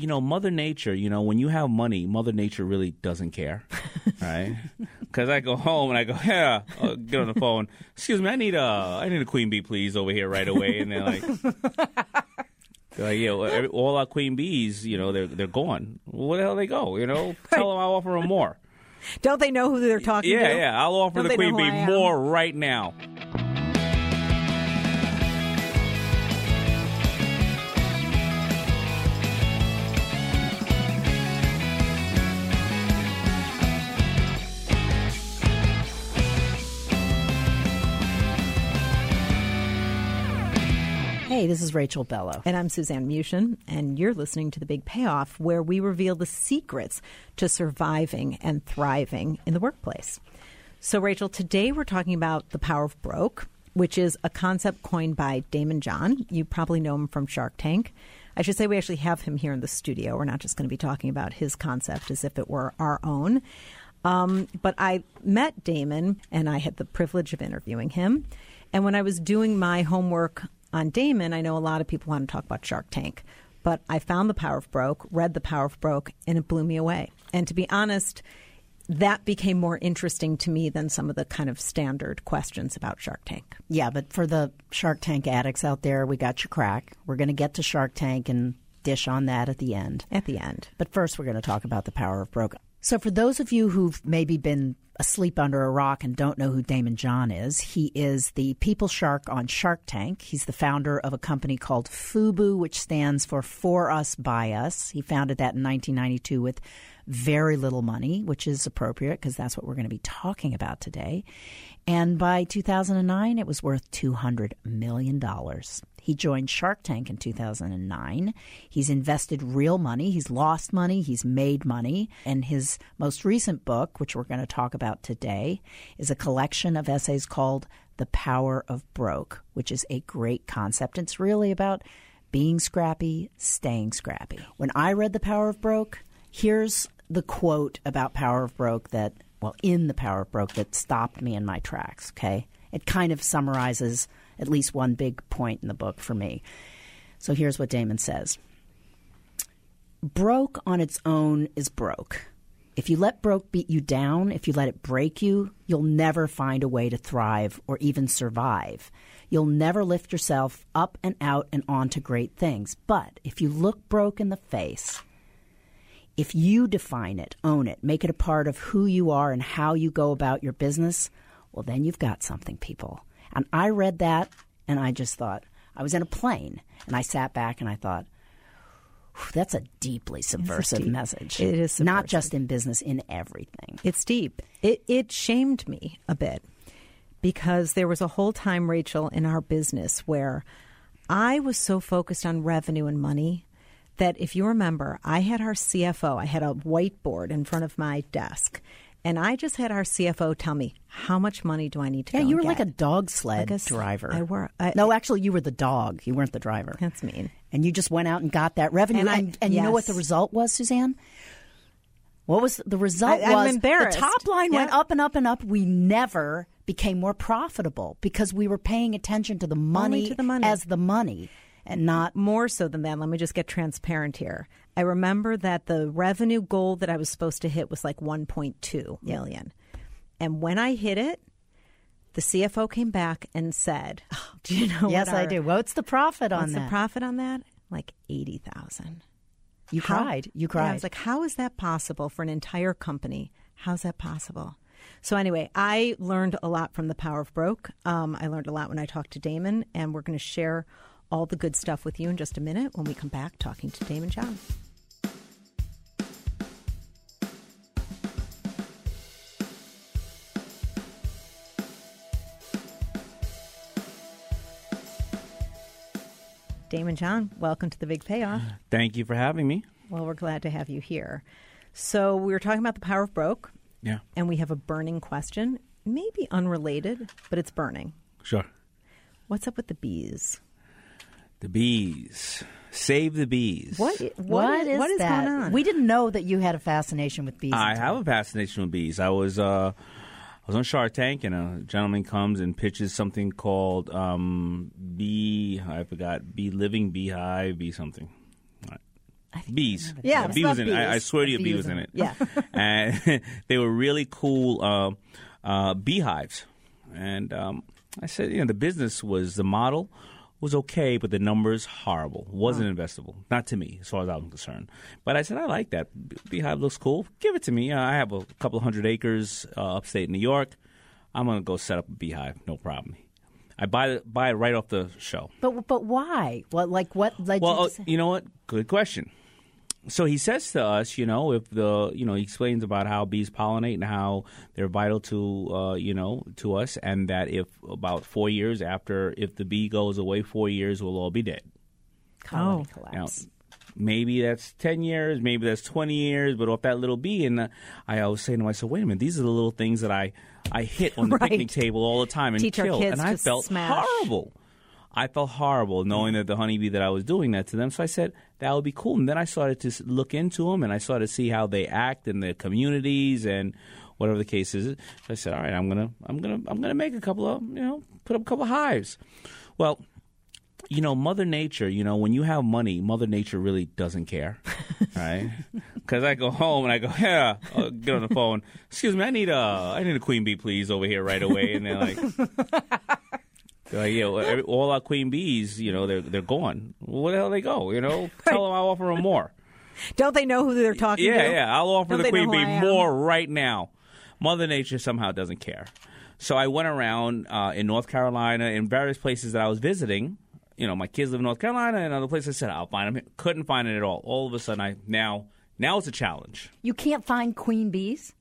You know, Mother Nature, you know, when you have money, Mother Nature really doesn't care, right? Because I go home and I go, yeah, I'll get on the phone. Excuse me, I need a, I need a queen bee, please, over here right away. And they're like, they're like, yeah, well, all our queen bees, you know, they're they're gone. Where the hell they go? You know, tell them I'll offer them more. Don't they know who they're talking Yeah, to? yeah, yeah, I'll offer Don't the queen bee more right now. Hey, this is Rachel Bello. And I'm Suzanne Mushin, and you're listening to The Big Payoff, where we reveal the secrets to surviving and thriving in the workplace. So, Rachel, today we're talking about the power of broke, which is a concept coined by Daymond John. You probably know him from Shark Tank. I should say we actually have him here in the studio. We're not just going to be talking about his concept as if it were our own. Um, but I met Daymond, and I had the privilege of interviewing him. And when I was doing my homework on Daymond, I know a lot of people want to talk about Shark Tank, but I found The Power of Broke, read The Power of Broke, and it blew me away. And to be honest, that became more interesting to me than some of the kind of standard questions about Shark Tank. Yeah, but for the Shark Tank addicts out there, we got your crack. We're going to get to Shark Tank and dish on that at the end. At the end. But first, we're going to talk about the power of broke. So, for those of you who've maybe been asleep under a rock and don't know who Daymond John is, he is the people shark on Shark Tank. He's the founder of a company called FUBU, which stands for For Us By Us. He founded that in 1992 with very little money, which is appropriate because that's what we're going to be talking about today. And by 2009, it was worth $200 million. He joined Shark Tank in 2009. He's invested real money, he's lost money, he's made money. And his most recent book, which we're going to talk about today, is a collection of essays called The Power of Broke, which is a great concept. It's really about being scrappy, staying scrappy. When I read The Power of Broke, here's the quote about Power of Broke that, well, in The Power of Broke that stopped me in my tracks, okay? It kind of summarizes at least one big point in the book for me. So here's what Daymond says Broke on its own is broke. If you let broke beat you down, if you let it break you, you'll never find a way to thrive or even survive. You'll never lift yourself up and out and onto great things. But if you look broke in the face, if you define it, own it, make it a part of who you are and how you go about your business, well, then you've got something, people. And I read that and I just thought, I was in a plane and I sat back and I thought, that's a deeply subversive deep- message. it is Not just in business, in everything. It's deep. It it shamed me a bit because there was a whole time, Rachel, in our business where I was so focused on revenue and money that if you remember, I had our CFO, I had a whiteboard in front of my desk, and I just had our CFO tell me how much money do I need to get. Yeah, you were like a dog sled Like a driver. I were. I, no, actually, you were the dog. You weren't the driver. That's mean. And you just went out and got that revenue. And And, I- and you know what the result was, Suzanne? What was the result? I- I'm was embarrassed. the top line went up and up and up. We never became more profitable because we were paying attention to the money, to the money. as the money and not more so than that, let me just get transparent here. I remember that the revenue goal that I was supposed to hit was like 1.2 million. And when I hit it, the CFO came back and said, "Do you know? yes, what I do. What's the profit on What's that? the profit on that? Like eighty thousand. you cried. You cried. Yeah, I was like, how is that possible for an entire company? How's that possible? So anyway, I learned a lot from the Power of Broke. Um, I learned a lot when I talked to Daymond, and we're going to share all the good stuff with you in just a minute when we come back talking to Daymond John. Daymond John, welcome to the Big Payoff. Thank you for having me. Well, we're glad to have you here. So, we were talking about the power of broke, Yeah, and we have a burning question, maybe unrelated, but it's burning. sure. What's up with the bees? The bees. Save the bees. What? what is, what is that? going on? We didn't know that you had a fascination with bees. I have a fascination with bees. I was uh, I was on Shark Tank, and a gentleman comes and pitches something called um, bee. I forgot. Bee living beehive. Bee something. All right. Bees. Yeah, A it's bee was not in it. I, I swear to you, A a bee bee was was in in it. Yeah. and they were really cool uh, uh, beehives. And um, I said, you know, the business was the model was okay, but the numbers horrible. wasn't investable, not to me, as far as I'm concerned. But I said, I like that beehive. Looks cool. Give it to me. Uh, I have a couple hundred acres uh, upstate in New York. I'm gonna go set up a beehive. No problem. I buy the, buy it right off the show. But but why? What like what led Well, you? uh, you know what? Good question. So he says to us, you know, if the, you know, he explains about how bees pollinate and how they're vital to, uh, you know, to us, and that if about four years after, if the bee goes away, four years, we'll all be dead. colony oh, Now, collapse. maybe that's 10 years, maybe that's 20 years, but off that little bee. And uh, I always say to myself, wait a minute, these are the little things that I, I hit on the Right. picnic table all the time and Teach our kill. kids and I felt smash. horrible. I felt horrible knowing that the honeybee that I was doing that to them. So I said that would be cool. And then I started to look into them and I started to see how they act in their communities and whatever the case is. So I said, all right, I'm gonna, I'm gonna, I'm gonna make a couple of, you know, put up a couple of hives. Well, you know, Mother Nature, you know, when you have money, Mother Nature really doesn't care, right? Because I go home and I go, yeah, I'll get on the phone. Excuse me, I need a, I need a queen bee, please, over here right away. And they're like, like, yeah, well, all our queen bees, you know, they're they're gone. Where the hell they go? You know, tell them I'll offer them more. Don't they know who they're talking Yeah, to? yeah. yeah. I'll offer Don't the queen bee more right now. Mother Nature somehow doesn't care. So I went around uh, in North Carolina in various places that I was visiting. You know, my kids live in North Carolina and other places. I said I'll find them. Couldn't find it at all. All of a sudden, I now now it's a challenge. you can't find queen bees.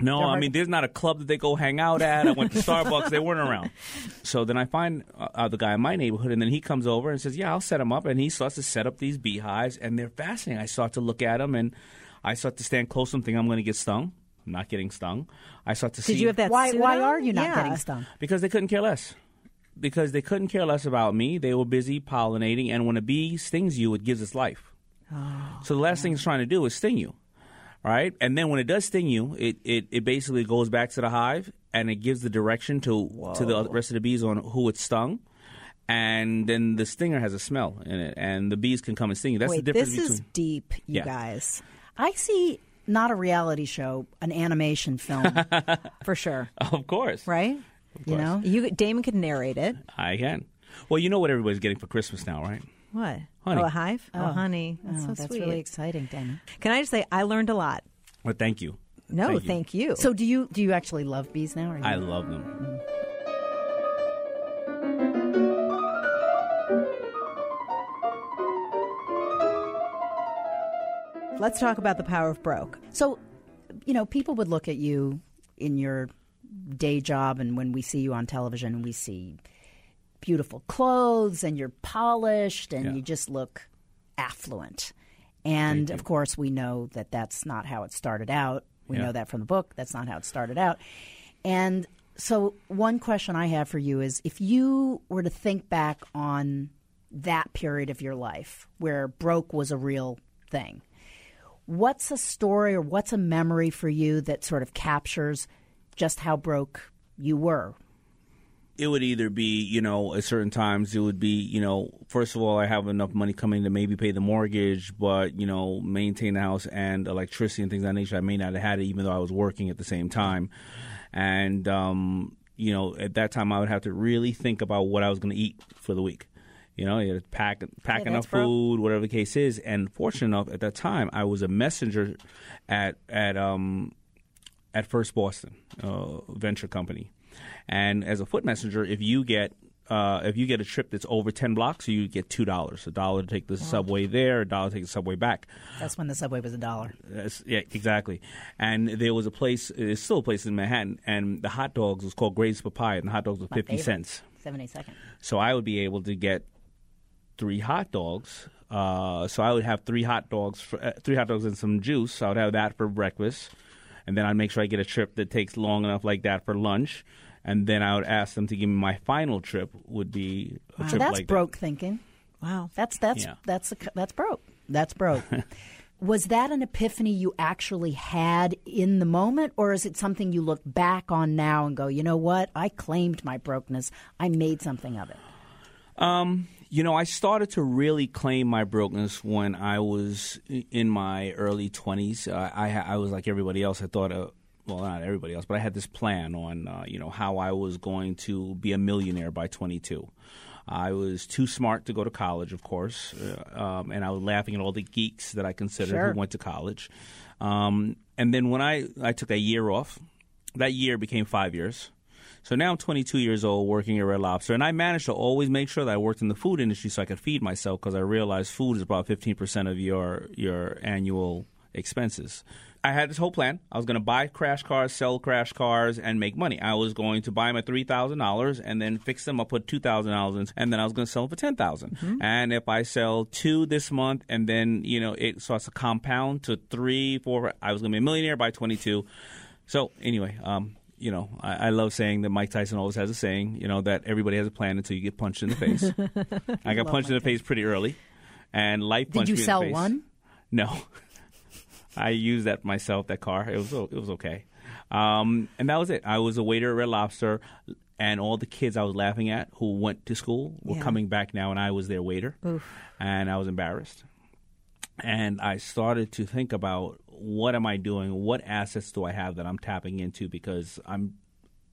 No, They're I mean, there's not a club that they go hang out at. I went to Starbucks; they weren't around. So then I find uh, uh, the guy in my neighborhood, and then he comes over and says, "Yeah, I'll set him up." And he starts to set up these beehives, and they're fascinating. I start to look at them, and I start to stand close to them, thinking I'm going to get stung. I'm not getting stung. I start to see Did you have that? Why why are you not Yeah. getting stung? because they couldn't care less. Because they couldn't care less about me. They were busy pollinating, and when a bee stings you, it gives its life. so the last thing it's trying to do is sting you, all right? And then when it does sting you, it, it, it basically goes back to the hive, and it gives the direction to to the rest of the bees on who it stung. And then the stinger has a smell in it, and the bees can come and sting you. That's Wait, the difference this between. is deep, you Yeah. guys, I see not a reality show, an animation film. for sure. of course, Right? you know, You, Daymond could narrate it. I can. Well, you know what everybody's getting for Christmas now, right? What? Honey. Oh, a hive? Oh, oh. honey. That's Oh, so that's sweet. really exciting, Daymond. Can I just say, I learned a lot. Well, thank you. No, Thank you. So So do you do you actually love bees now? Or I you- love them. Mm. let's talk about the power of broke. So, you know, people would look at you in your day job, and when we see you on television, we see beautiful clothes, and you're polished, and Yeah. you just look affluent. And of course, we know that that's not how it started out. We Yeah. know that from the book. That's not how it started out. And so, one question I have for you is if you were to think back on that period of your life where broke was a real thing, what's a story or what's a memory for you that sort of captures just how broke you were? It would either be, you know, at certain times it would be, you know, first of all, I have enough money coming to maybe pay the mortgage, but, you know, maintain the house and electricity and things of that nature. I may not have had it even though I was working at the same time. And, um, you know, at that time I would have to really think about what I was going to eat for the week. You know, you had to pack pack Yeah, enough food, whatever the case is. And fortunate enough, at that time, I was a messenger at at um at First Boston uh, Venture Company, and as a foot messenger, if you get uh, if you get a trip that's over ten blocks, you get two dollars. A dollar to take the subway there, a dollar to take the subway back. That's when the subway was a dollar. That's, yeah, exactly. And there was a place, there's still a place in Manhattan, and the hot dogs was called Gray's Papaya, and the hot dogs were My 50 favorite. cents. 70 second. So I would be able to get three hot dogs. Uh, so I would have three hot dogs, for, uh, three hot dogs and some juice. I would have that for breakfast, and then I'd make sure I get a trip that takes long enough like that for lunch. And then I would ask them to give me my final trip would be a So trip that's like that. broke thinking. Wow. That's that's Yeah. that's a, that's broke. That's broke. was that an epiphany you actually had in the moment, or is it something you look back on now and go, you know what? I claimed my brokenness. I made something of it. You know, I started to really claim my brokenness when I was in my early 20s. Uh, I, I was like everybody else. I thought, uh, well, not everybody else, but I had this plan on, uh, you know, how I was going to be a millionaire by 22. I was too smart to go to college, of course, uh, um, and I was laughing at all the geeks that I considered Sure. who went to college. Um, and then when I, I took a year off, that year became five years. So now I'm 22 years old working at Red Lobster, and I managed to always make sure that I worked in the food industry so I could feed myself because I realized food is about 15% of your your annual expenses. I had this whole plan. I was going to buy crash cars, sell crash cars, and make money. I was going to buy them at three thousand dollars and then fix them. I'll put two thousand dollars in, and then I was going to sell them for ten And if I sell two this month, and then you know it starts to compound to three, four, I was going to be a millionaire by 22. So anyway, um, you know, I, I love saying that Mike Tyson always has a saying, you know, that everybody has a plan until you get punched in the face. I got punched in the face pretty early, and life Did you sell in the face. one? No, I used that myself. That car, it was it was okay, um, and that was it. I was a waiter at Red Lobster, and all the kids I was laughing at who went to school were Yeah. coming back now, and I was their waiter, and I was embarrassed. And I started to think about what am I doing? What assets do I have that I'm tapping into? Because I'm,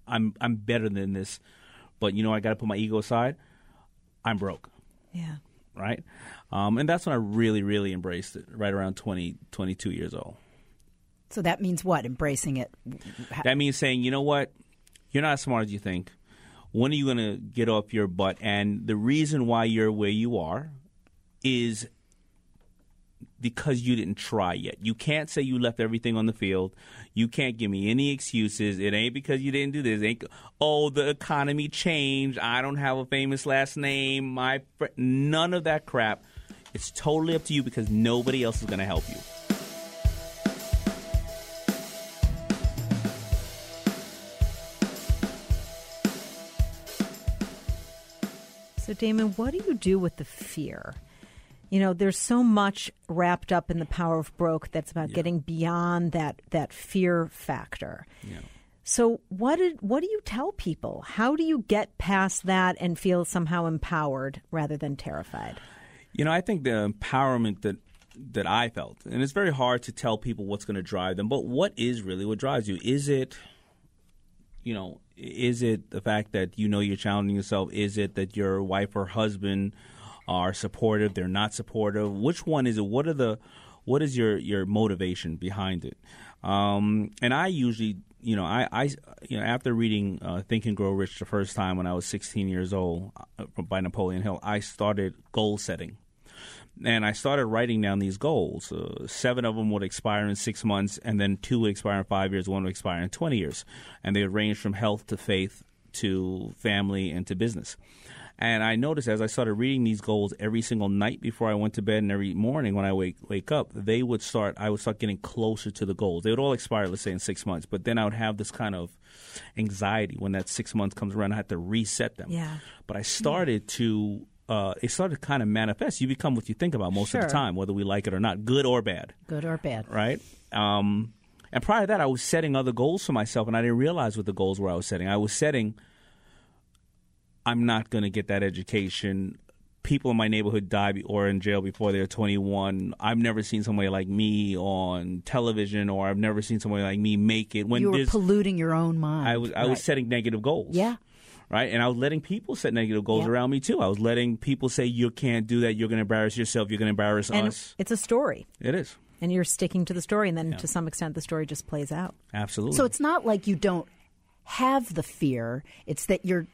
I'm, I'm better than this, but you know I got to put my ego aside. I'm broke Yeah. Right? Um, and that's when I really, really embraced it, right around 20, 22 years old. So that means what? Embracing it. That means saying, you know what? You're not as smart as you think. When are you going to get off your butt? And the reason why you're where you are is because you didn't try yet. You can't say you left everything on the field. You can't give me any excuses. It ain't because you didn't do this. It ain't oh the economy changed. I don't have a famous last name. My fr-. none of that crap. It's totally up to you because nobody else is going to help you. So, Daymond, what do you do with the fear? You know, there's so much wrapped up in the power of broke that's about getting beyond that that fear factor. So, what did what do you tell people? How do you get past that and feel somehow empowered rather than terrified? You know, I think the empowerment that that I felt, and it's very hard to tell people what's going to drive them, but what is really what drives you? Is it, you know, is it the fact that you know you're challenging yourself? Is it that your wife or husband are supportive? They're not supportive. Which one is it? What are the what is your your motivation behind it? Um, and I usually, you know, I, I you know, after reading uh, Think and Grow Rich the first time when I was 16 years old uh, by Napoleon Hill, I started goal setting and I started writing down these goals. Uh, seven of them would expire in six months, and then two would expire in five years, one would expire in 20 years. And they would range from health to faith to family and to business. And I noticed as I started reading these goals every single night before I went to bed and every morning when I wake wake up, they would start. I would start getting closer to the goals. They would all expire, let's say, in six months. But then I would have this kind of anxiety when that six months comes around. I had to reset them. Yeah. But I started to. Uh, it started to kind of manifest. You become what you think about most of the time, whether we like it or not, good or bad Good or bad? right? Um, and prior to that, I was setting other goals for myself, and I didn't realize what the goals were I was setting. I was setting, I'm not going to get that education people in my neighborhood die or in jail before they're 21. I've never seen somebody like me on television, or I've never seen somebody like me make it. When you were polluting your own mind. I was I Right. was setting negative goals. Yeah. Right, and I was letting people set negative goals Yeah. around me too. I was letting people say you can't do that. You're going to embarrass yourself. You're going to embarrass And us. it's a story. It is And you're sticking to the story, and then to some extent, the story just plays out. absolutely. So it's not like you don't have the fear. It's that your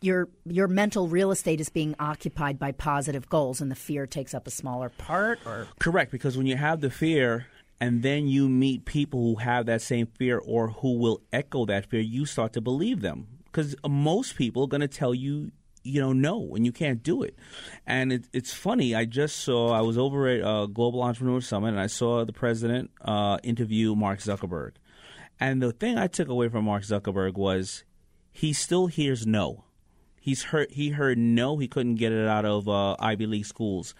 your your mental real estate is being occupied by positive goals, and the fear takes up a smaller part. Or Correct, because when you have the fear and then you meet people who have that same fear or who will echo that fear, you start to believe them. Because most people are going to tell you, you know, no, and you can't do it. And it, it's funny. I just saw. I was over at uh, Global Entrepreneur Summit, and I saw the president uh, interview Mark Zuckerberg. And the thing I took away from Mark Zuckerberg was he still hears no. He's heard he heard no, he couldn't get it out of uh, Ivy League schools.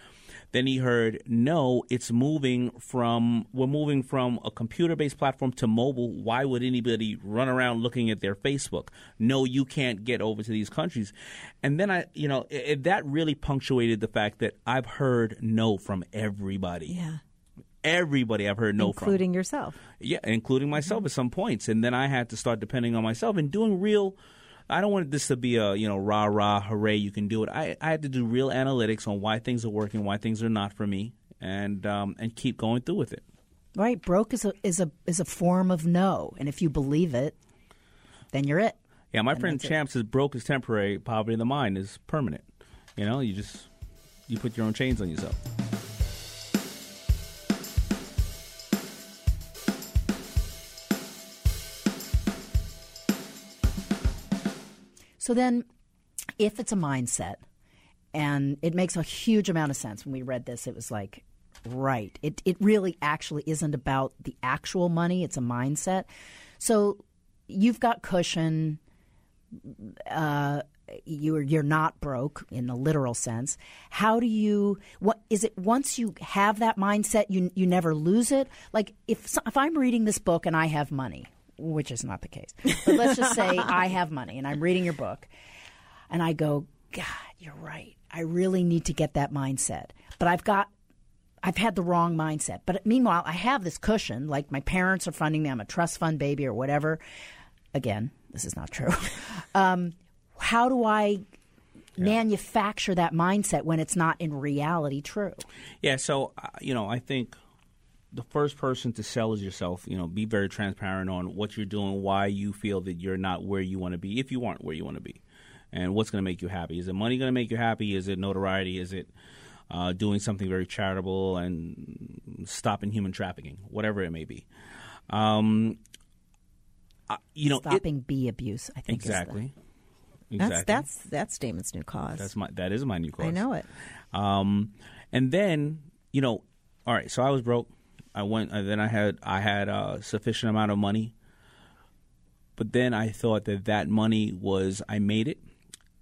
Then he heard no, it's moving from we're moving from a computer-based platform to mobile. Why would anybody run around looking at their Facebook? No, you can't get over to these countries. And then I, you know, it, it- that really punctuated the fact that I've heard no from everybody. Yeah. Everybody I've heard no from. Including yourself. Yeah, including myself at some points, and then I had to start depending on myself and doing real. I don't want this to be a you know rah rah hooray you can do it. I I had to do real analytics on why things are working, why things are not for me, and um, and keep going through with it. right, broke is a is a is a form of no, and if you believe it, then you're it. Yeah, my And friend it. Champ says broke is temporary, poverty of the mind is permanent. You know, you just you put your own chains on yourself. So then, if it's a mindset, and it makes a huge amount of sense when we read this, it was like, right. It it really actually isn't about the actual money; it's a mindset. So you've got cushion. Uh, you're you're not broke in the literal sense. How do you? What is it? Once you have that mindset, you you never lose it. Like if if I'm reading this book and I have money, which is not the case, but let's just say I have money and I'm reading your book, and I go, God, you're right. I really need to get that mindset, but I've got. I've had the wrong mindset. But meanwhile, I have this cushion, like my parents are funding me. I'm a trust fund baby or whatever. Again, this is not true. Um, how do I manufacture that mindset when it's not in reality true? Yeah, so uh, you know, I think the first person to sell is yourself. You know, be very transparent on what you're doing, why you feel that you're not where you want to be, if you aren't where you want to be, and what's going to make you happy. Is it money going to make you happy? Is it notoriety? Is it uh, doing something very charitable and stopping human trafficking, whatever it may be? Um, uh, you know, it- Stopping bee abuse, I think. is the- exactly. That's Exactly. that's that's Daymond's new cause. That's my that is my new cause. I know it. Um, and then you know, all right. So I was broke. I went. And then I had I had a sufficient amount of money. But then I thought that that money was I made it,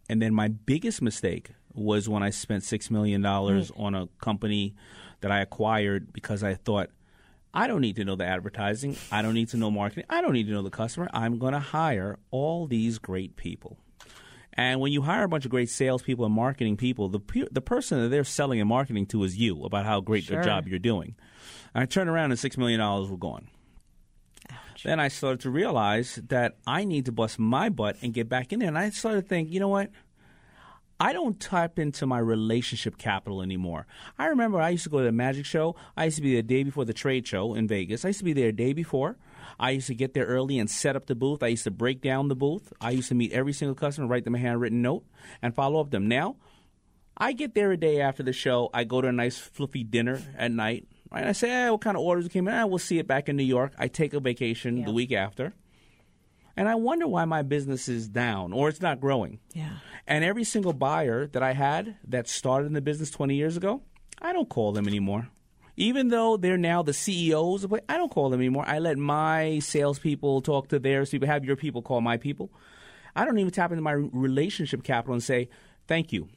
and then my biggest mistake was when I spent six million dollars mm. on a company that I acquired because I thought. I don't need to know the advertising. I don't need to know marketing. I don't need to know the customer. I'm going to hire all these great people. And when you hire a bunch of great salespeople and marketing people, the pe- the person that they're selling and marketing to is you about how great Sure. the job you're doing. And I turned around and six million dollars were gone. Then I started to realize that I need to bust my butt and get back in there. And I started to think, you know what? I don't tap into my relationship capital anymore. I remember I used to go to the magic show. I used to be there the day before the trade show in Vegas. I used to be there a day before. I used to get there early and set up the booth. I used to break down the booth. I used to meet every single customer, write them a handwritten note, and follow up them. Now, I get there a day after the show. I go to a nice fluffy dinner at night. Right? I say, eh, what kind of orders came in? Ah, we'll see it back in New York. I take a vacation the week after. And I wonder why my business is down or it's not growing. Yeah. And every single buyer that I had that started in the business 20 years ago, I don't call them anymore. Even though they're now the CEOs, I don't call them anymore. I let my salespeople talk to their people, have your people call my people. I don't even tap into my relationship capital and say, thank you.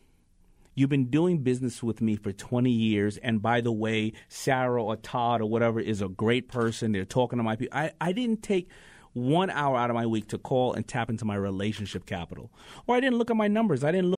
You've been doing business with me for 20 years. And by the way, Sarah or Todd or whatever is a great person. They're talking to my people. I, I didn't take one hour out of my week to call and tap into my relationship capital. Or I didn't look at my numbers. I didn't look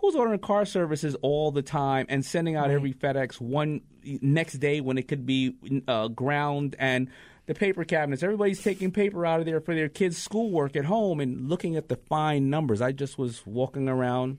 Who's ordering car services all the time and sending out every FedEx one next day when it could be uh, ground and the paper cabinets? Everybody's taking paper out of there for their kids' schoolwork at home and looking at the fine numbers. I just was walking around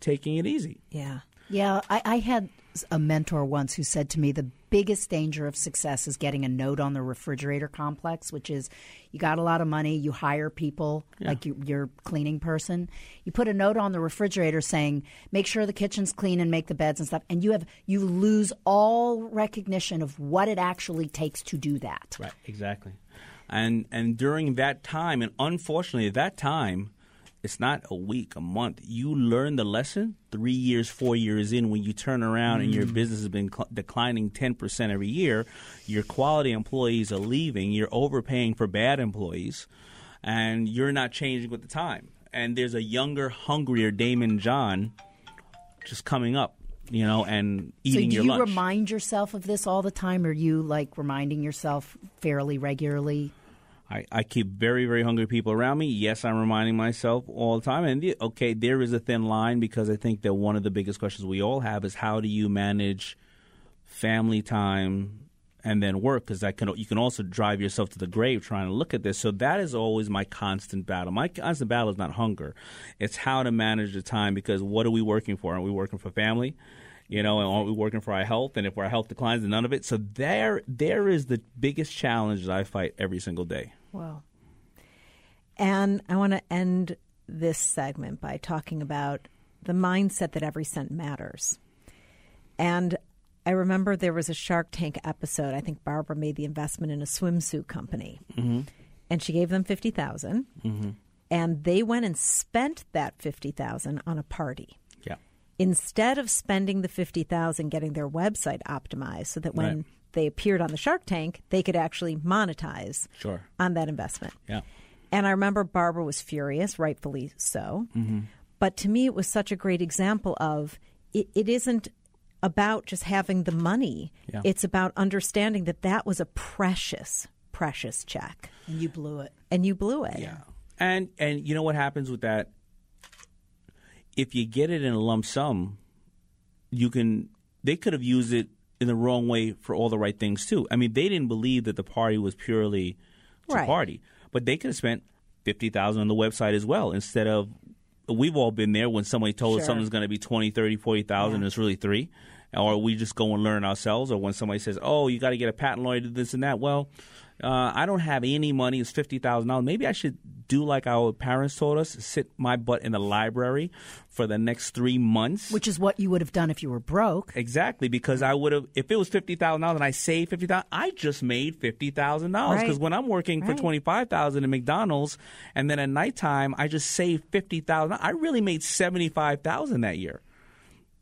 taking it easy. Yeah. Yeah, I, I had a mentor once who said to me the biggest danger of success is getting a note on the refrigerator complex, which is you got a lot of money, you hire people like you, your cleaning person, you put a note on the refrigerator saying make sure the kitchen's clean and make the beds and stuff, and you have you lose all recognition of what it actually takes to do that. Right, exactly. And and during that time, and unfortunately, at that time, it's not a week, a month. You learn the lesson three years, four years in when you turn around and your mm. business has been cl- declining 10% every year. Your quality employees are leaving. You're overpaying for bad employees, and you're not changing with the time. And there's a younger, hungrier Daymond John just coming up, you know, and eating so do your you lunch. remind yourself of this all the time? Or are you like reminding yourself fairly regularly? I, I keep very, very hungry people around me. Yes, I'm reminding myself all the time. And okay, there is a thin line because I think that one of the biggest questions we all have is how do you manage family time and then work? Because that can you can also drive yourself to the grave trying to look at this. So that is always my constant battle. My constant battle is not hunger; it's how to manage the time. Because what are we working for? Are we working for family? you know, and are we working for our health? And if our health declines, then none of it. So there, there is the biggest challenge that I fight every single day. Wow. And I want to end this segment by talking about the mindset that every cent matters. And I remember there was a Shark Tank episode. I think Barbara made the investment in a swimsuit company, mm-hmm. and she gave them fifty mm-hmm. and they went and spent that fifty thousand on a party Yeah. instead of spending the 50,000 getting their website optimized so that when Right. They appeared on the Shark Tank, they could actually monetize Sure. on that investment. Yeah. And I remember Barbara was furious, rightfully so. Mm-hmm. But to me, it was such a great example of it, it isn't about just having the money, Yeah. it's about understanding that that was a precious, precious check. And you blew it. And you blew it. Yeah. And and you know what happens with that? If you get it in a lump sum, you can they could have used it in the wrong way for all the right things too. I mean, they didn't believe that the party was purely to Right. party, but they could have spent fifty thousand on the website as well instead of. We've all been there when somebody told us something's going to be 20, 30, 40,000 and it's really 3 or we just go and learn ourselves or when somebody says, "Oh, you got to get a patent lawyer to do this and that." Well, uh, I don't have any money. It's fifty thousand dollars. Maybe I should do like our parents told us: sit my butt in the library for the next three months. Which is what you would have done if you were broke. exactly because I would have, if it was fifty thousand dollars and I saved fifty thousand, I just made fifty thousand dollars. Right. Because when I'm working for Right. twenty five thousand at McDonald's, and then at nighttime I just saved fifty thousand, I really made seventy five thousand that year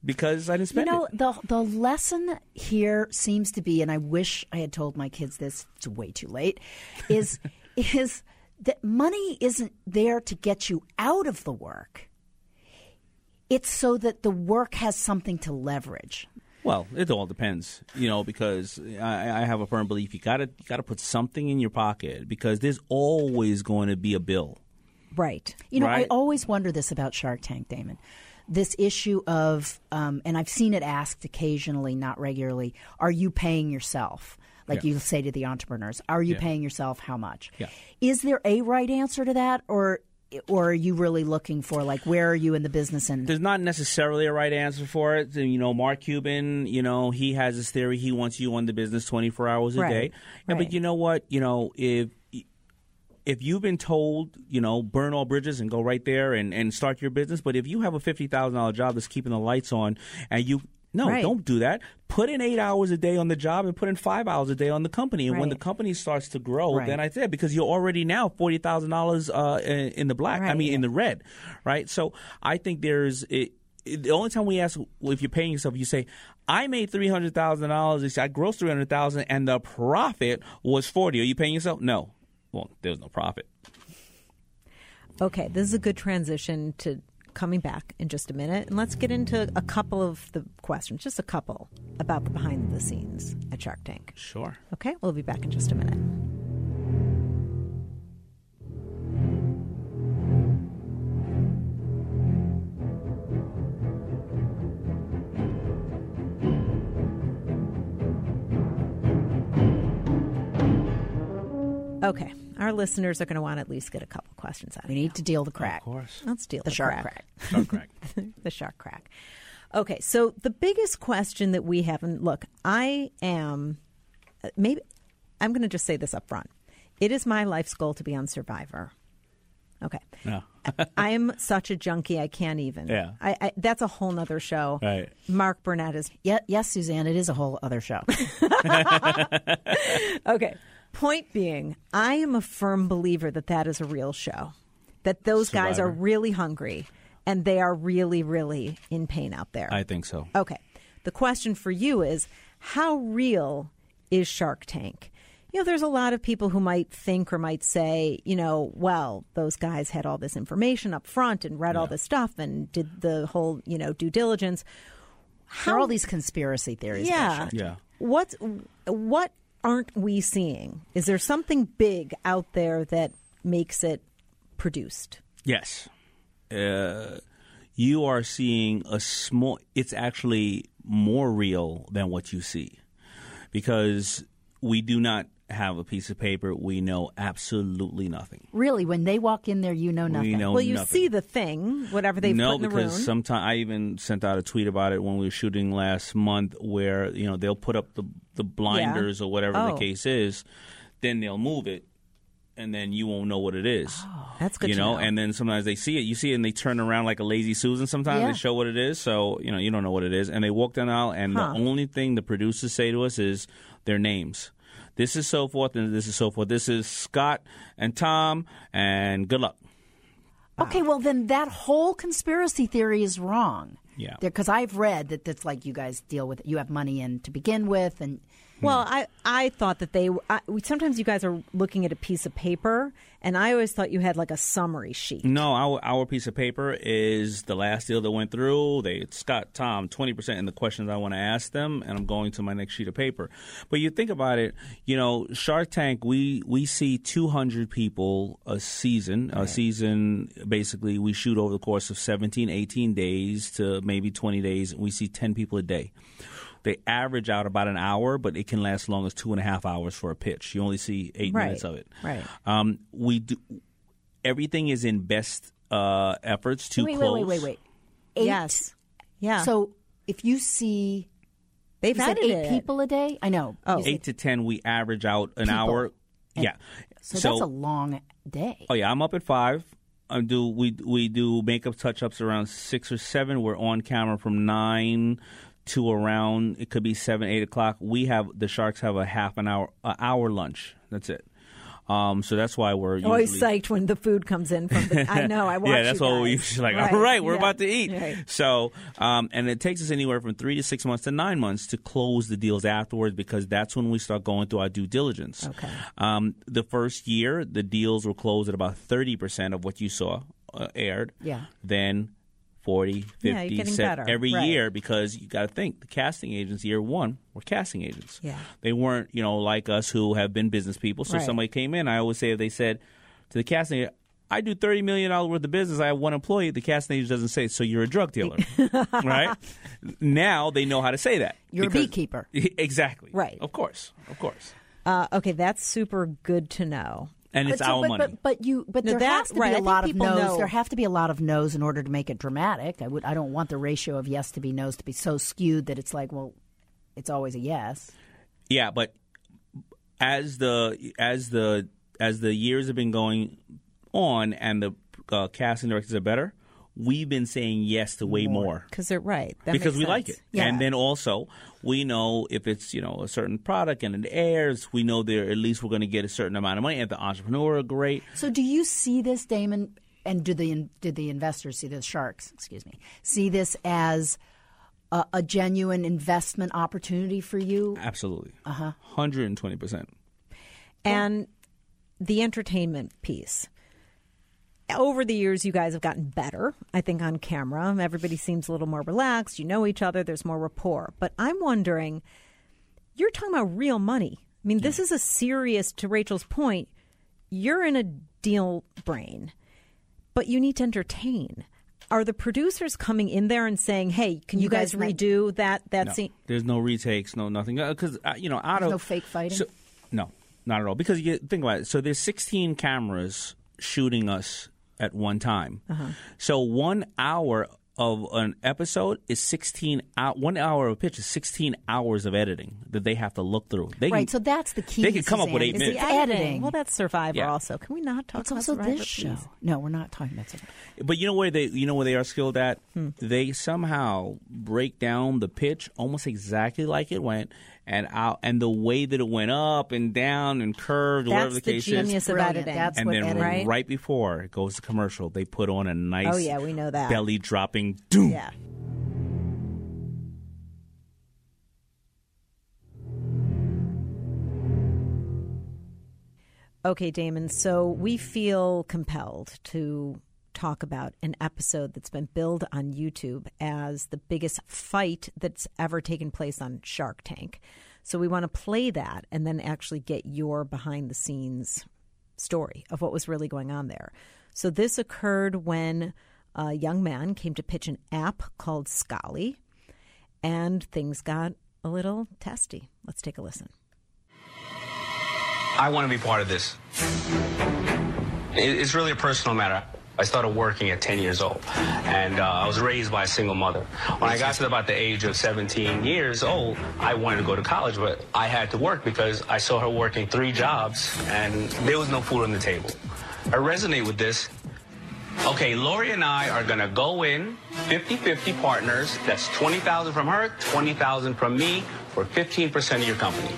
because I didn't spend it You know, it. the the lesson here seems to be, and I wish I had told my kids this. It's way too late. Is is that money isn't there to get you out of the work. It's so that the work has something to leverage. Well, it all depends, you know, because I, I have a firm belief you got to you got to put something in your pocket because there's always going to be a bill. Right. You know, I always wonder this about Shark Tank, Daymond. This issue of, um, and I've seen it asked occasionally, not regularly, are you paying yourself? Like Yeah. you say to the entrepreneurs, are you Yeah. paying yourself how much? Yeah. Is there a right answer to that or or are you really looking for like where are you in the business and There's not necessarily a right answer for it. And, You know, Mark Cuban, you know, he has this theory. He wants you on the business 24 hours a Right, day. Yeah, right. But you know what? You know, if if you've been told, you know, burn all bridges and go right there and, and start your business, but if you have a fifty thousand dollar job that's keeping the lights on, and you no, Right. don't do that. Put in eight hours a day on the job and put in five hours a day on the company. And when the company starts to grow, Right. then I said because you're already now forty thousand dollars uh, in in the black. I Right. mean, in the red, right? So I think there's it, it- the only time we ask well, if you're paying yourself, you say, "I made three hundred thousand dollars. I grossed three hundred thousand, and the profit was forty. Are you paying yourself? No. Well, there's no profit. Okay, this is a good transition to coming back in just a minute. And let's get into a couple of the questions, just a couple, about the behind the scenes at Shark Tank. Sure. Okay, we'll be back in just a minute. Okay, our listeners are going to want to at least get a couple questions out of we you. need to deal the crack? Of course. Let's deal The with shark crack. crack. Shark crack. the shark crack. Okay, so the biggest question that we have, and look, I am uh, maybe I'm going to just say this up front. It is my life's goal to be on Survivor. Okay. No. I am such a junkie, I can't even. Yeah. I, I, that's a whole nother show. Right. Mark Burnett is Yeah, yes, Suzanne, it is a whole other show. Okay. Point being, I am a firm believer that that is a real show. That those guys are really hungry and they are really, really in pain out there. I think so. Okay. The question for you is how real is Shark Tank? You know, there's a lot of people who might think or might say, you know, well, those guys had all this information up front and read all this stuff and did the whole, you know, due diligence. there are all these conspiracy theories. about Yeah. Shark Yeah. What what aren't we seeing? Is there something big out there that makes it produced? Yes. Uh, you are seeing a small, it's actually more real than what you see because we do not have a piece of paper. We know absolutely nothing. Really, when they walk in there, you know nothing. We know well, you nothing. see the thing, whatever they've no, put in the room. No, because sometimes I even sent out a tweet about it when we were shooting last month, where you know they'll put up the the blinders or whatever Oh. the case is, then they'll move it, and then you won't know what it is. Oh, that's good you know, know. and then sometimes they see it. You see it, and they turn around like a lazy Susan. Sometimes Yeah. they show what it is, so you know you don't know what it is, and they walk down the aisle, and Huh. the only thing the producers say to us is their names. This is so forth, and this is so forth. This is Scott and Tom, and good luck. Okay, well then that whole conspiracy theory is wrong. Yeah. because I've read that that's like you guys deal with. You have money in to begin with, and Well, hmm. I, I thought that they. I, sometimes you guys are looking at a piece of paper, and I always thought you had like a summary sheet. No, our our piece of paper is the last deal that went through. They Scott, Tom, twenty percent in the questions I want to ask them, and I'm going to my next sheet of paper. But you think about it, you know, Shark Tank, we we see two hundred people a season. A season, basically, we shoot over the course of 17, 18 days to maybe twenty days. and We see ten people a day. They average out about an hour, but it can last as long as two and a half hours for a pitch. You only see eight Right, minutes of it. right. Um, we do everything is in best uh, efforts to wait, close. wait, wait, wait, wait. Eight? Yes. Yeah. So if you see, they've you said added eight it. people a day. I know. Oh. Eight to ten, we average out an People. hour. And- yeah. so, that's a long day. Oh yeah, I'm up at five. I do we we do makeup touch ups around six or seven. We're on camera from nine to around it could be seven eight o'clock. We have the sharks have a half an hour an hour lunch. That's it. Um, so that's why we're Always psyched when the food comes in from the. I know. I watch. yeah, that's you what we guys. usually like. Right, All right, we're yeah, about to eat. right. So, um, and it takes us anywhere from three to six months to nine months to close the deals afterwards because that's when we start going through our due diligence. Okay. Um, the first year, the deals were closed at about thirty percent of what you saw uh, aired. Yeah. Then. 40, 50, Yeah, 70, every Right. year because you got to think the casting agents year one were casting agents. Yeah. They weren't, you know, like us who have been business people. So Right. somebody came in, I always say if they said to the casting, agent, I do thirty million dollars worth of business. I have one employee. The casting agent doesn't say, "So you're a drug dealer," right? Now they know how to say that. You're a beekeeper. Exactly. Right. Of course. Of course. Uh, okay, that's super good to know. And it's But so- our but, money. But, but you, but No, there that- has to right, be a lot of people no's. know. There have to be a lot of no's in order to make it dramatic. I would. I don't want the ratio of yes to be no's to be so skewed that it's like, well, it's always a yes. Yeah, but as the as the as the years have been going on and the uh, casting directors are better, we've been saying yes to way more. Because they're right. That because makes we like it. Yeah. And then also we know if it's you know a certain product and it airs, we know there at least we're going to get a certain amount of money. And the entrepreneur are great. So, do you see this, Daymond? And do the did the investors see the Sharks, excuse me, see this as a, a genuine investment opportunity for you? Absolutely, uh Uh-huh. huh, hundred and twenty percent. And the entertainment piece. Over the years, you guys have gotten better, I think, on camera. Everybody seems a little more relaxed. You know each other, there's more rapport. But I'm wondering, you're talking about real money. I mean, this is a serious, to Rachel's point, you're in a deal brain, but you need to entertain. Are the producers coming in there and saying, hey, can you, You guys, guys might- redo that, that No, scene? there's no retakes, no nothing. Because uh, you know, out There's of no fake fighting? So, no, not at all. Because you think about it. So there's 16 cameras shooting us at one time. Uh-huh. So one hour of an episode is 16 out. One hour of a pitch is 16 hours of editing that they have to look through. They Right. can- So that's the key. They could come up with eight is minutes. The editing. Well, that's Survivor Yeah. also. Can we not talk It's about also Survivor, this show. please? No, we're not talking about Survivor. But you know where they you know where they are skilled at? Hmm. They somehow break down the pitch almost exactly like it went and out and the way that it went up and down and curved That's whatever the the case genius is. of Brilliant. editing. That's and what then editing- right? Right? before it goes to commercial, they put on a oh, nice Oh, yeah, we know that. belly dropping doom. Yeah. Okay, Daymond. So we feel compelled to talk about an episode that's been billed on YouTube as the biggest fight that's ever taken place on Shark Tank. So we want to play that and then actually get your behind the scenes story of what was really going on there. So this occurred when a young man came to pitch an app called Scholly, and things got a little testy. Let's take a listen. I want to be part of this. It's really a personal matter. I started working at 10 years old, and uh, I was raised by a single mother. When I got to about the age of 17 years old, I wanted to go to college, but I had to work because I saw her working three jobs, and there was no food on the table. I resonate with this. Okay, Lori and I are gonna go in 50-50 partners. That's 20,000 from her, 20,000 from me for 15% of your company.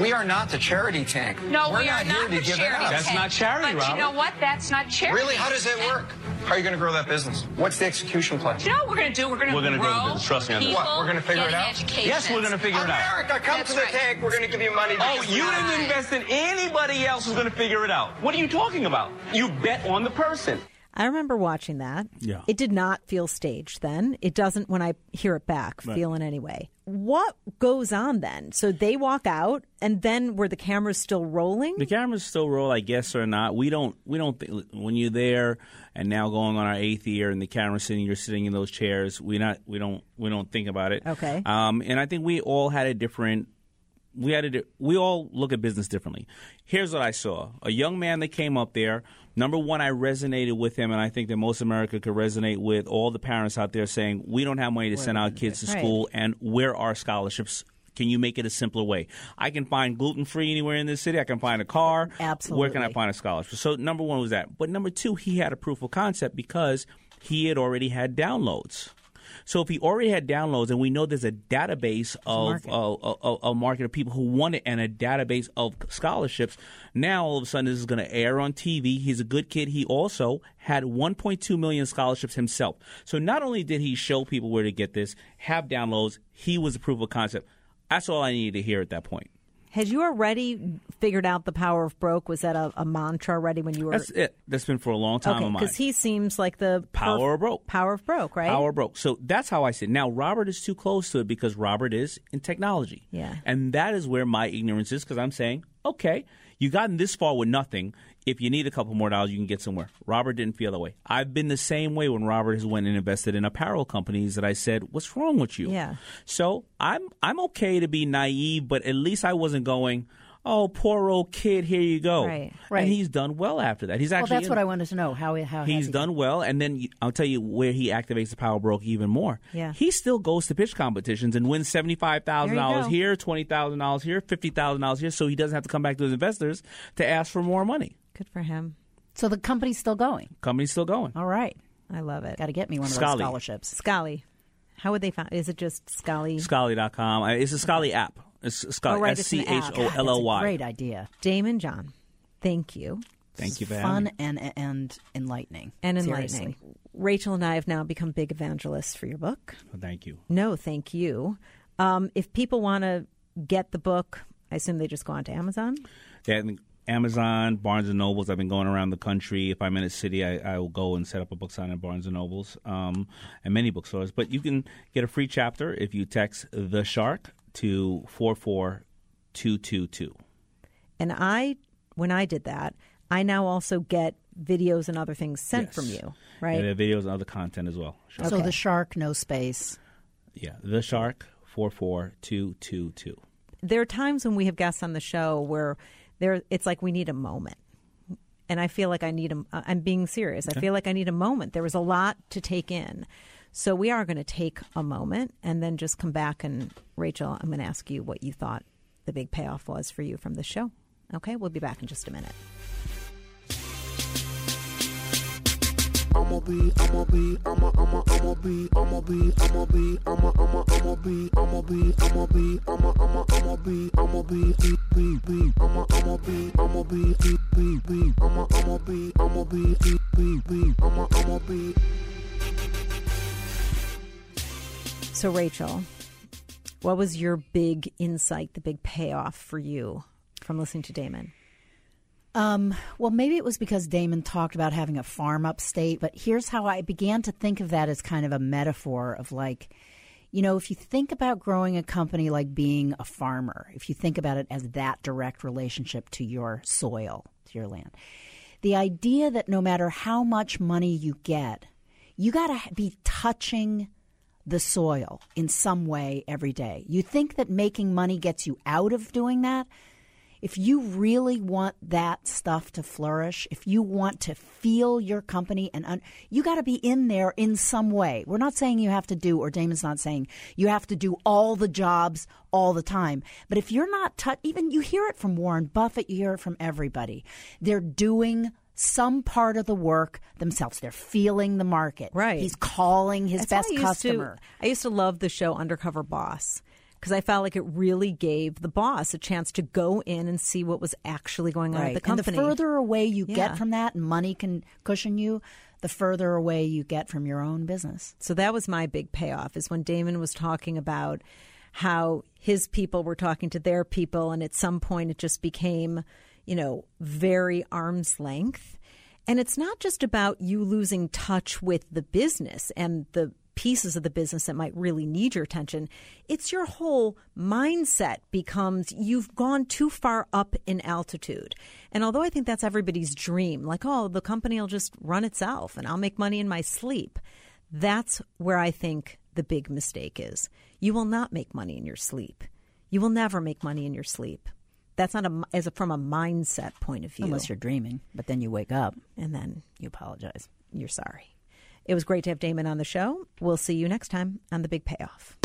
We are not the charity tank. No, We're we not are here not to the give it charity up. That's tank. not charity, But Robert. you know what? That's not charity. Really? How does that work? How are you going to grow that business? What's the execution plan? You know what we're going to do? We're going to We're gonna grow grow business. Trust me on this. What, we're gonna figure it out? education. Yes, we're gonna figure it out. America, come That's to the right. tank. We're going to give you money. Oh, you didn't invest in anybody else who's going to figure it out. What are you talking about? You bet on the person. I remember watching that. Yeah. It did not feel staged then. It doesn't when I hear it back feel in any way. What goes on then? So they walk out and then were the cameras still rolling? The cameras still roll, I guess, or not. We don't. We don't. Th- when you're there and now going on our eighth year, and the camera's sitting, you're sitting in those chairs. We not. We don't. We don't think about it. Okay. Um, and I think we all had a different. We had a. We all look at business differently. Here's what I saw: a young man that came up there. Number one, I resonated with him, and I think that most America could resonate with all the parents out there saying, "We don't have money to send our kids to Right. school, and where are scholarships?" Can you make it a simpler way? I can find gluten free anywhere in this city. I can find a car. Absolutely. Where can I find a scholarship? So number one was that. But number two, he had a proof of concept because he had already had downloads. So if he already had downloads, and we know there's a database of a, a, a, a market of people who want it, and a database of scholarships, now all of a sudden this is going to air on TV. He's a good kid. He also had 1.2 million scholarships himself. So not only did he show people where to get this, have downloads, he was a proof of concept. That's all I needed to hear at that point. Had you already figured out the power of broke? Was that a, a mantra already when you were That's it. That's been for a long time Okay, because he seems like the Power of broke. Power of broke, right? Power broke. So that's how I see it. Now, Robert is too close to it because Robert is in technology. Yeah. And that is where my ignorance is because I'm saying, okay, You've gotten this far with nothing. If you need a couple more dollars, you can get somewhere. Robert didn't feel that way. I've been the same way when Robert has went and invested in apparel companies that I said, "What's wrong with you?" Yeah. So I'm I'm okay to be naive, but at least I wasn't going. Oh, poor old kid, here you go. Right. Right. And he's done well after that. He's Well, actually that's in- what I wanted to know. How how He's he done well, and then I'll tell you where he activates the power broke even more. Yeah. he still goes to pitch competitions and wins seventy five thousand dollars here, twenty thousand dollars here, fifty thousand dollars here, so he doesn't have to come back to his investors to ask for more money. Good for him. So the company's still going. Company's still going. All right. I love it. Got to get me one of Scholly. those scholarships. Scholly. How would they find? Is it just Scholly? Scholly.com. Uh, It's a Scholly app. It's Scholly. Oh, right, S it's an C app. H O L O That's a Y. great idea. Daymond John. Thank you. Thank you for having Fun and and enlightening. And enlightening. Seriously. Rachel and I have now become big evangelists for your book. Well, thank you. No, thank you. Um, if people want to get the book, I assume they just go on to Amazon. Yeah, and Amazon, Barnes and Nobles. I've been going around the country. If I'm in a city, I, I will go and set up a book sign at Barnes and Nobles um, and many bookstores. But you can get a free chapter if you text the shark to four four two two two. And I, when I did that, I now also get videos and other things sent from you, right? And videos and other content as well. Sure. So Okay. the shark, no space. Yeah, the shark four four two two two. there are times when we have guests on the show where there it's like we need a moment. And i feel like i need a uh, i'm being serious. I feel like i need a moment. There was a lot to take in. So we are going to take a moment and then just come back and rachel i'm going to ask you what you thought the big payoff was for you from the show. Okay? We'll be back in just a minute. I'ma be, I'ma be, I'ma, I'ma, I'ma be, I'ma be, I'ma be, I'ma, I'ma, I'ma be, I'ma be, I'ma be, I'ma, I'ma, I'ma be, I'ma be, so rachel what was your big insight the big payoff for you from listening to Daymond? Um, well, maybe it was because Daymond talked about having a farm upstate, but here's how I began to think of that as kind of a metaphor of like, you know, if you think about growing a company like being a farmer, if you think about it as that direct relationship to your soil, to your land, the idea that no matter how much money you get, you got to be touching the soil in some way every day. You think that making money gets you out of doing that? If you really want that stuff to flourish, if you want to feel your company and un- you got to be in there in some way. We're not saying you have to do, or Daymond's not saying you have to do all the jobs all the time. But if you're not, tou- even you hear it from Warren Buffett, you hear it from everybody. They're doing some part of the work themselves. They're feeling the market. Right. He's calling his That's best I customer. To, I used to love the show Undercover Boss because I felt like it really gave the boss a chance to go in and see what was actually going on at the company. And the further away you Yeah. get from that, and money can cushion you, the further away you get from your own business. So that was my big payoff is when Daymond was talking about how his people were talking to their people and at some point it just became, you know, very arm's length. And it's not just about you losing touch with the business and the pieces of the business that might really need your attention. It's your whole mindset becomes you've gone too far up in altitude. And although I think that's everybody's dream, like, oh, the company will just run itself and I'll make money in my sleep. That's where I think the big mistake is. You will not make money in your sleep. You will never make money in your sleep. That's not a as a, from a mindset point of view. Unless you're dreaming, but then you wake up and then you apologize. you're sorry. It was great to have Daymond on the show. We'll see you next time on the Big Payoff.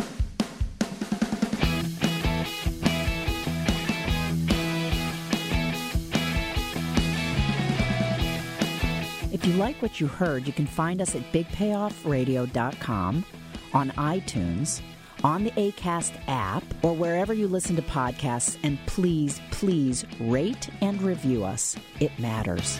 If you like what you heard, you can find us at bigpayoffradio.com, on iTunes, on the ACAST app, or wherever you listen to podcasts. And please, please rate and review us. It matters.